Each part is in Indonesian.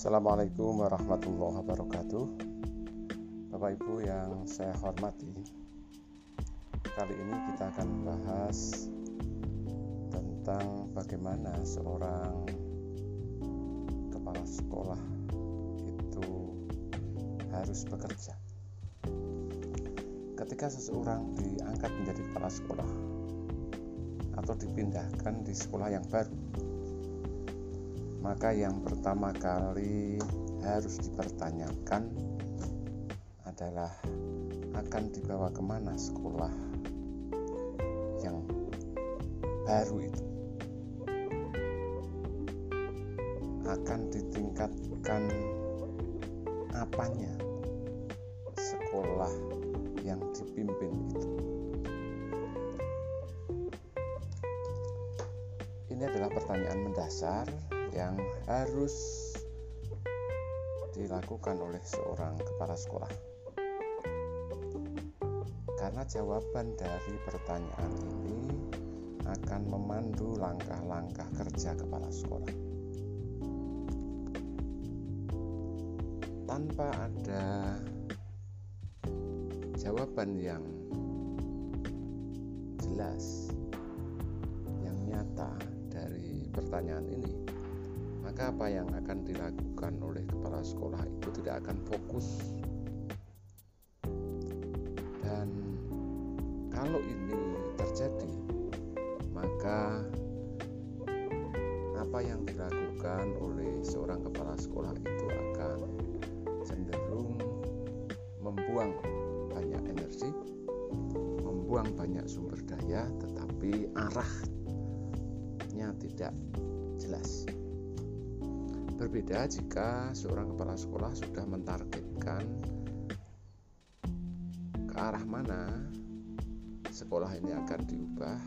Assalamualaikum warahmatullahi wabarakatuh. Bapak Ibu yang saya hormati Kali ini kita akan membahas Tentang bagaimana seorang Kepala sekolah Itu harus bekerja. Ketika seseorang diangkat menjadi kepala sekolah Atau dipindahkan di sekolah yang baru maka yang pertama kali harus dipertanyakan adalah akan dibawa ke mana sekolah yang baru itu? Akan ditingkatkan apanya sekolah yang dipimpin itu? Ini adalah pertanyaan mendasar yang harus dilakukan oleh seorang kepala sekolah. Karena jawaban dari pertanyaan ini akan memandu langkah-langkah kerja kepala sekolah. Tanpa ada jawaban yang jelas, yang nyata dari pertanyaan ini, maka apa yang akan dilakukan oleh kepala sekolah itu tidak akan fokus. Dan kalau ini terjadi maka apa yang dilakukan oleh seorang kepala sekolah itu akan cenderung membuang banyak energi membuang banyak sumber daya tetapi arahnya tidak jelas Berbeda jika seorang kepala sekolah sudah mentargetkan ke arah mana sekolah ini akan diubah,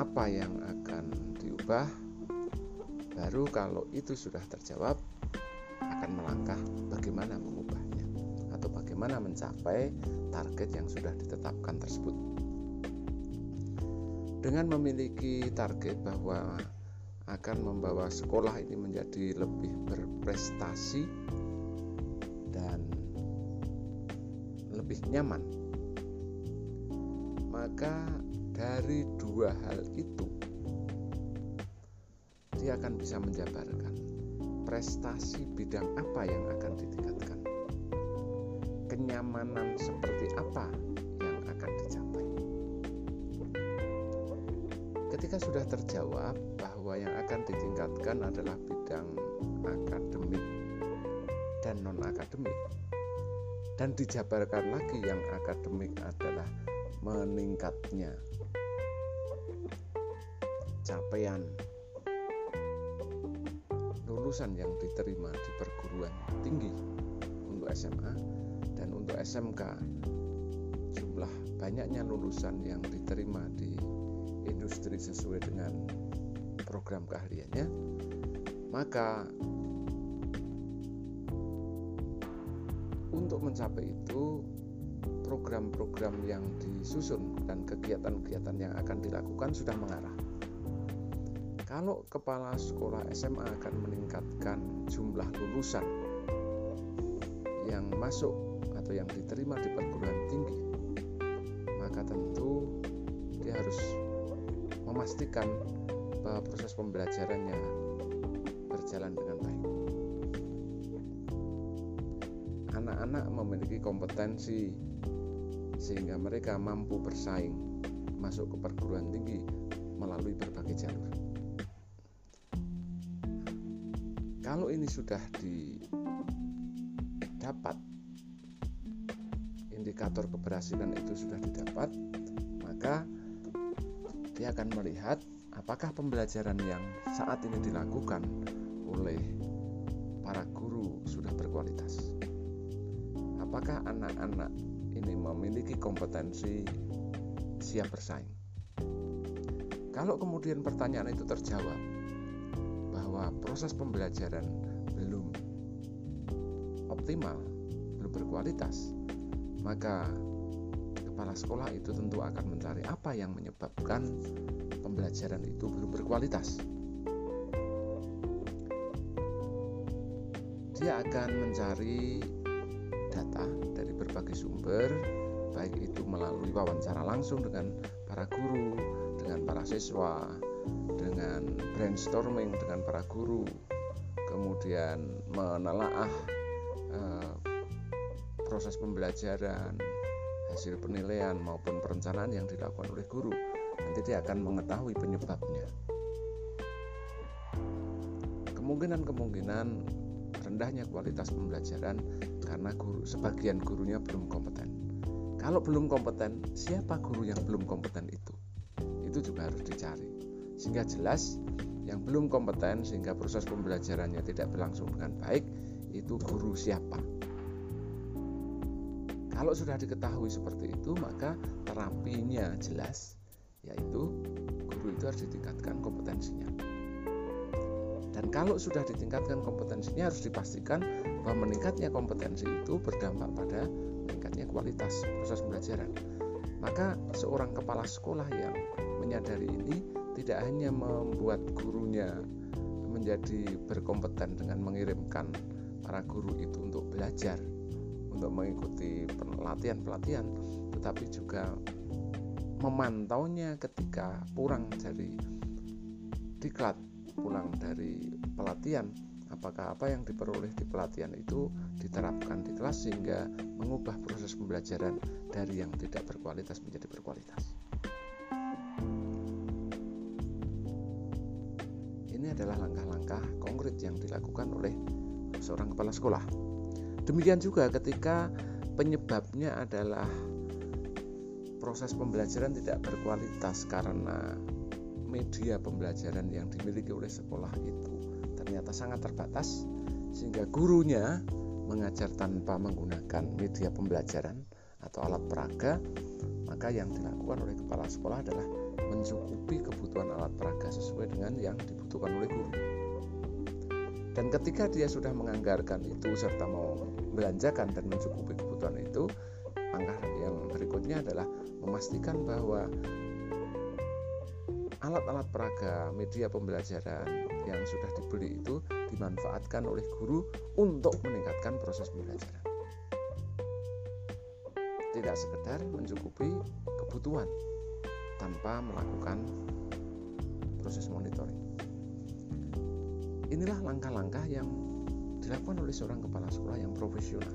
apa yang akan diubah, baru kalau itu sudah terjawab akan melangkah bagaimana mengubahnya atau bagaimana mencapai target yang sudah ditetapkan tersebut dengan memiliki target bahwa akan membawa sekolah ini menjadi lebih berprestasi dan lebih nyaman, maka dari dua hal itu dia akan bisa menjabarkan prestasi bidang apa yang akan ditingkatkan, kenyamanan seperti apa Ketika sudah terjawab bahwa yang akan ditingkatkan adalah bidang akademik dan non-akademik. Dan dijabarkan lagi yang akademik adalah meningkatnya capaian lulusan yang diterima di perguruan tinggi untuk SMA dan untuk SMK jumlah banyaknya lulusan yang diterima di industri sesuai dengan program keahliannya, maka untuk mencapai itu program-program yang disusun dan kegiatan-kegiatan yang akan dilakukan sudah mengarah. Kalau kepala sekolah SMA akan meningkatkan jumlah lulusan yang masuk atau yang diterima di perguruan tinggi, maka tentu dia harus memastikan bahwa proses pembelajarannya berjalan dengan baik. Anak-anak memiliki kompetensi sehingga mereka mampu bersaing masuk ke perguruan tinggi melalui berbagai jalur. Kalau ini sudah didapat, indikator keberhasilan itu sudah didapat, maka dia akan melihat apakah pembelajaran yang saat ini dilakukan oleh para guru sudah berkualitas. Apakah anak-anak ini memiliki kompetensi siap bersaing? Kalau kemudian pertanyaan itu terjawab bahwa proses pembelajaran belum optimal, belum berkualitas, maka kepala sekolah itu tentu akan mencari apa yang menyebabkan pembelajaran itu belum berkualitas. Dia akan mencari data dari berbagai sumber, baik itu melalui wawancara langsung dengan para guru, dengan para siswa, dengan brainstorming dengan para guru, kemudian menelaah eh, proses pembelajaran, hasil penilaian maupun perencanaan yang dilakukan oleh guru. Nanti dia akan mengetahui penyebabnya. Kemungkinan-kemungkinan rendahnya kualitas pembelajaran karena guru sebagian gurunya belum kompeten. Kalau belum kompeten, siapa guru yang belum kompeten itu? Itu juga harus dicari. Sehingga jelas yang belum kompeten sehingga proses pembelajarannya tidak berlangsung dengan baik itu guru siapa. Kalau sudah diketahui seperti itu, maka terapinya jelas, yaitu guru itu harus ditingkatkan kompetensinya. Dan kalau sudah ditingkatkan kompetensinya harus dipastikan bahwa meningkatnya kompetensi itu berdampak pada meningkatnya kualitas proses pembelajaran. Maka seorang kepala sekolah yang menyadari ini tidak hanya membuat gurunya menjadi berkompeten dengan mengirimkan para guru itu untuk belajar, untuk mengikuti pelatihan-pelatihan, tetapi juga memantaunya ketika pulang dari diklat, pulang dari pelatihan apakah apa yang diperoleh di pelatihan itu diterapkan di kelas sehingga mengubah proses pembelajaran dari yang tidak berkualitas menjadi berkualitas. Ini adalah langkah-langkah konkret yang dilakukan oleh seorang kepala sekolah. Demikian juga ketika penyebabnya adalah proses pembelajaran tidak berkualitas karena media pembelajaran yang dimiliki oleh sekolah itu ternyata sangat terbatas sehingga gurunya mengajar tanpa menggunakan media pembelajaran atau alat peraga maka yang dilakukan oleh kepala sekolah adalah mencukupi kebutuhan alat peraga sesuai dengan yang dibutuhkan oleh guru. Dan ketika dia sudah menganggarkan itu serta mau belanjakan dan mencukupi kebutuhan itu langkah yang berikutnya adalah memastikan bahwa alat-alat peraga, media pembelajaran yang sudah dibeli itu dimanfaatkan oleh guru untuk meningkatkan proses pembelajaran. Tidak sekedar mencukupi kebutuhan tanpa melakukan proses monitoring. Inilah langkah-langkah yang dilakukan oleh seorang kepala sekolah yang profesional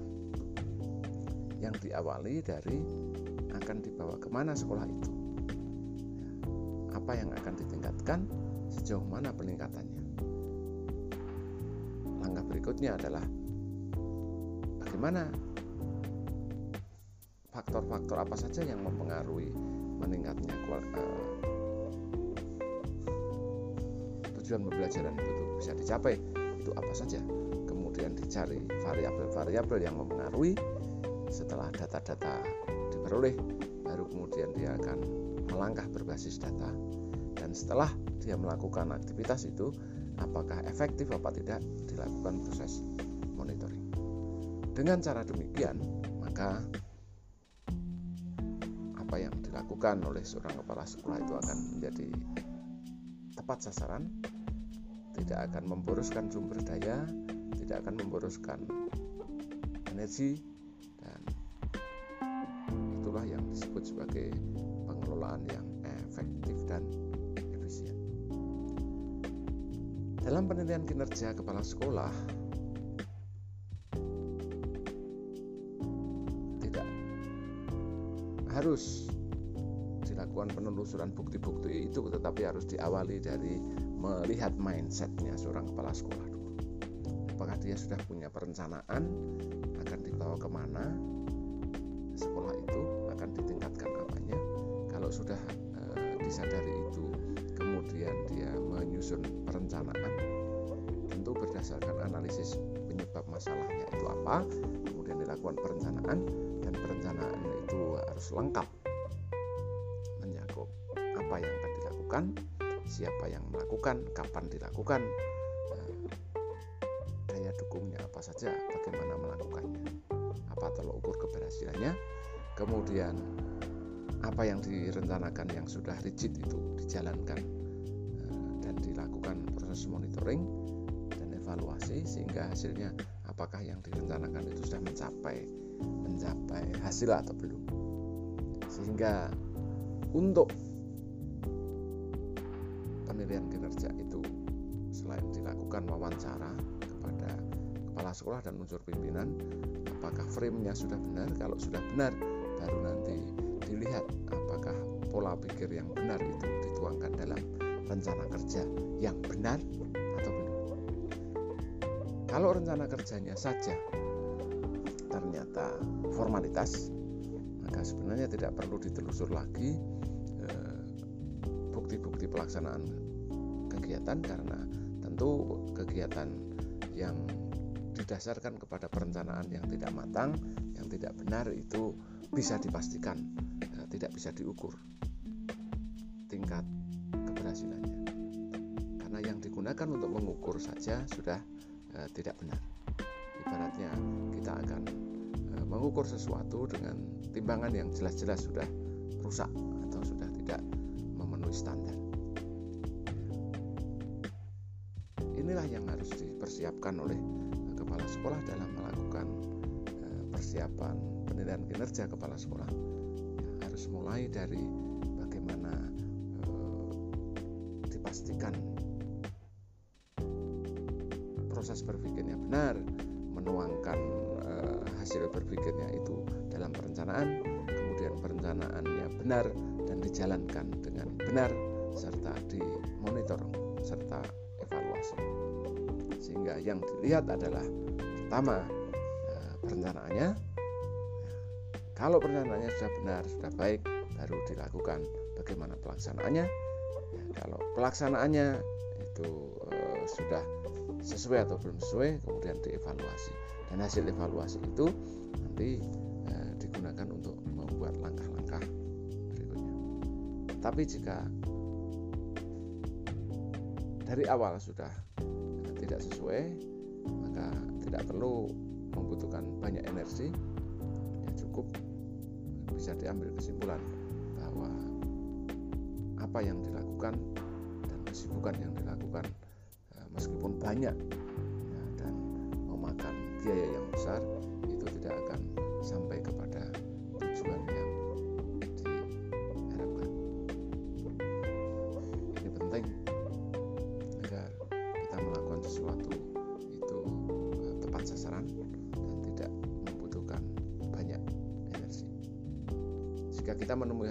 yang diawali dari akan dibawa ke mana sekolah itu apa yang akan ditingkatkan, sejauh mana peningkatannya. Langkah berikutnya adalah bagaimana faktor-faktor apa saja yang mempengaruhi meningkatnya uh, tujuan pembelajaran itu bisa dicapai itu apa saja dicari variabel-variabel yang mempengaruhi setelah data-data diperoleh baru kemudian dia akan melangkah berbasis data. Dan setelah dia melakukan aktivitas itu apakah efektif apa tidak dilakukan proses monitoring. Dengan cara demikian maka apa yang dilakukan oleh seorang kepala sekolah itu akan menjadi tepat sasaran tidak akan memboroskan sumber daya tidak akan memboroskan energi dan itulah yang disebut sebagai pengelolaan yang efektif dan efisien. Dalam penilaian kinerja kepala sekolah, tidak harus dilakukan penelusuran bukti-bukti itu, tetapi harus diawali dari melihat mindsetnya seorang kepala sekolah. Apakah dia sudah punya perencanaan akan dibawa ke mana sekolah itu akan ditingkatkan apanya. Kalau sudah e, disadari itu kemudian dia menyusun perencanaan tentu berdasarkan analisis penyebab masalahnya itu apa kemudian dilakukan perencanaan dan perencanaan itu harus lengkap. Menyakup apa yang akan dilakukan siapa yang melakukan kapan dilakukan apa saja bagaimana melakukannya apa tolok ukur keberhasilannya kemudian apa yang direncanakan yang sudah rigid itu dijalankan eh, dan dilakukan proses monitoring dan dievaluasi sehingga hasilnya apakah yang direncanakan itu sudah mencapai mencapai hasil atau belum. Sehingga untuk penilaian kinerja itu selain dilakukan wawancara kepala sekolah dan unsur pimpinan apakah framenya sudah benar kalau sudah benar baru nanti dilihat apakah pola pikir yang benar itu dituangkan dalam rencana kerja yang benar atau belum. Kalau rencana kerjanya saja ternyata formalitas, maka sebenarnya tidak perlu ditelusur lagi eh, bukti-bukti pelaksanaan kegiatan karena tentu kegiatan yang didasarkan kepada perencanaan yang tidak matang, yang tidak benar itu bisa dipastikan eh, tidak bisa diukur tingkat keberhasilannya. Karena yang digunakan untuk mengukur saja sudah e, tidak benar. Ibaratnya kita akan e, mengukur sesuatu dengan timbangan yang jelas-jelas sudah rusak atau sudah tidak memenuhi standar. Inilah yang harus dipersiapkan oleh sekolah dalam melakukan e, persiapan penilaian kinerja kepala sekolah ya, harus mulai dari pastikan proses berpikirnya benar, menuangkan uh, hasil berpikirnya itu dalam perencanaan, kemudian perencanaannya benar dan dijalankan dengan benar serta dimonitor serta evaluasi. Sehingga yang dilihat adalah pertama uh, perencanaannya. Kalau perencanaannya sudah benar, sudah baik, baru dilakukan bagaimana pelaksanaannya. Kalau pelaksanaannya itu uh, sudah sesuai atau belum sesuai kemudian dievaluasi. Dan hasil evaluasi itu nanti uh, digunakan untuk membuat langkah-langkah berikutnya. Tapi jika dari awal sudah tidak sesuai maka tidak perlu membutuhkan banyak energi. Ya cukup bisa diambil kesimpulan bahwa apa yang dilakukan dan kesibukan yang dilakukan eh, meskipun banyak ya, dan memakan biaya yang besar itu tidak akan sampai kepada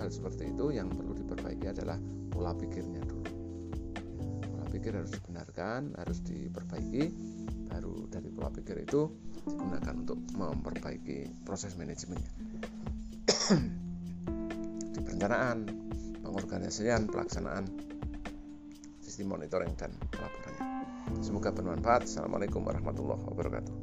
hal seperti itu, yang perlu diperbaiki adalah pola pikirnya dulu. Pola pikir harus dibenarkan harus diperbaiki baru dari pola pikir itu digunakan untuk memperbaiki proses manajemennya. Di perencanaan pengorganisasian pelaksanaan sistem monitoring dan pelaporannya. Semoga bermanfaat. Assalamualaikum warahmatullahi wabarakatuh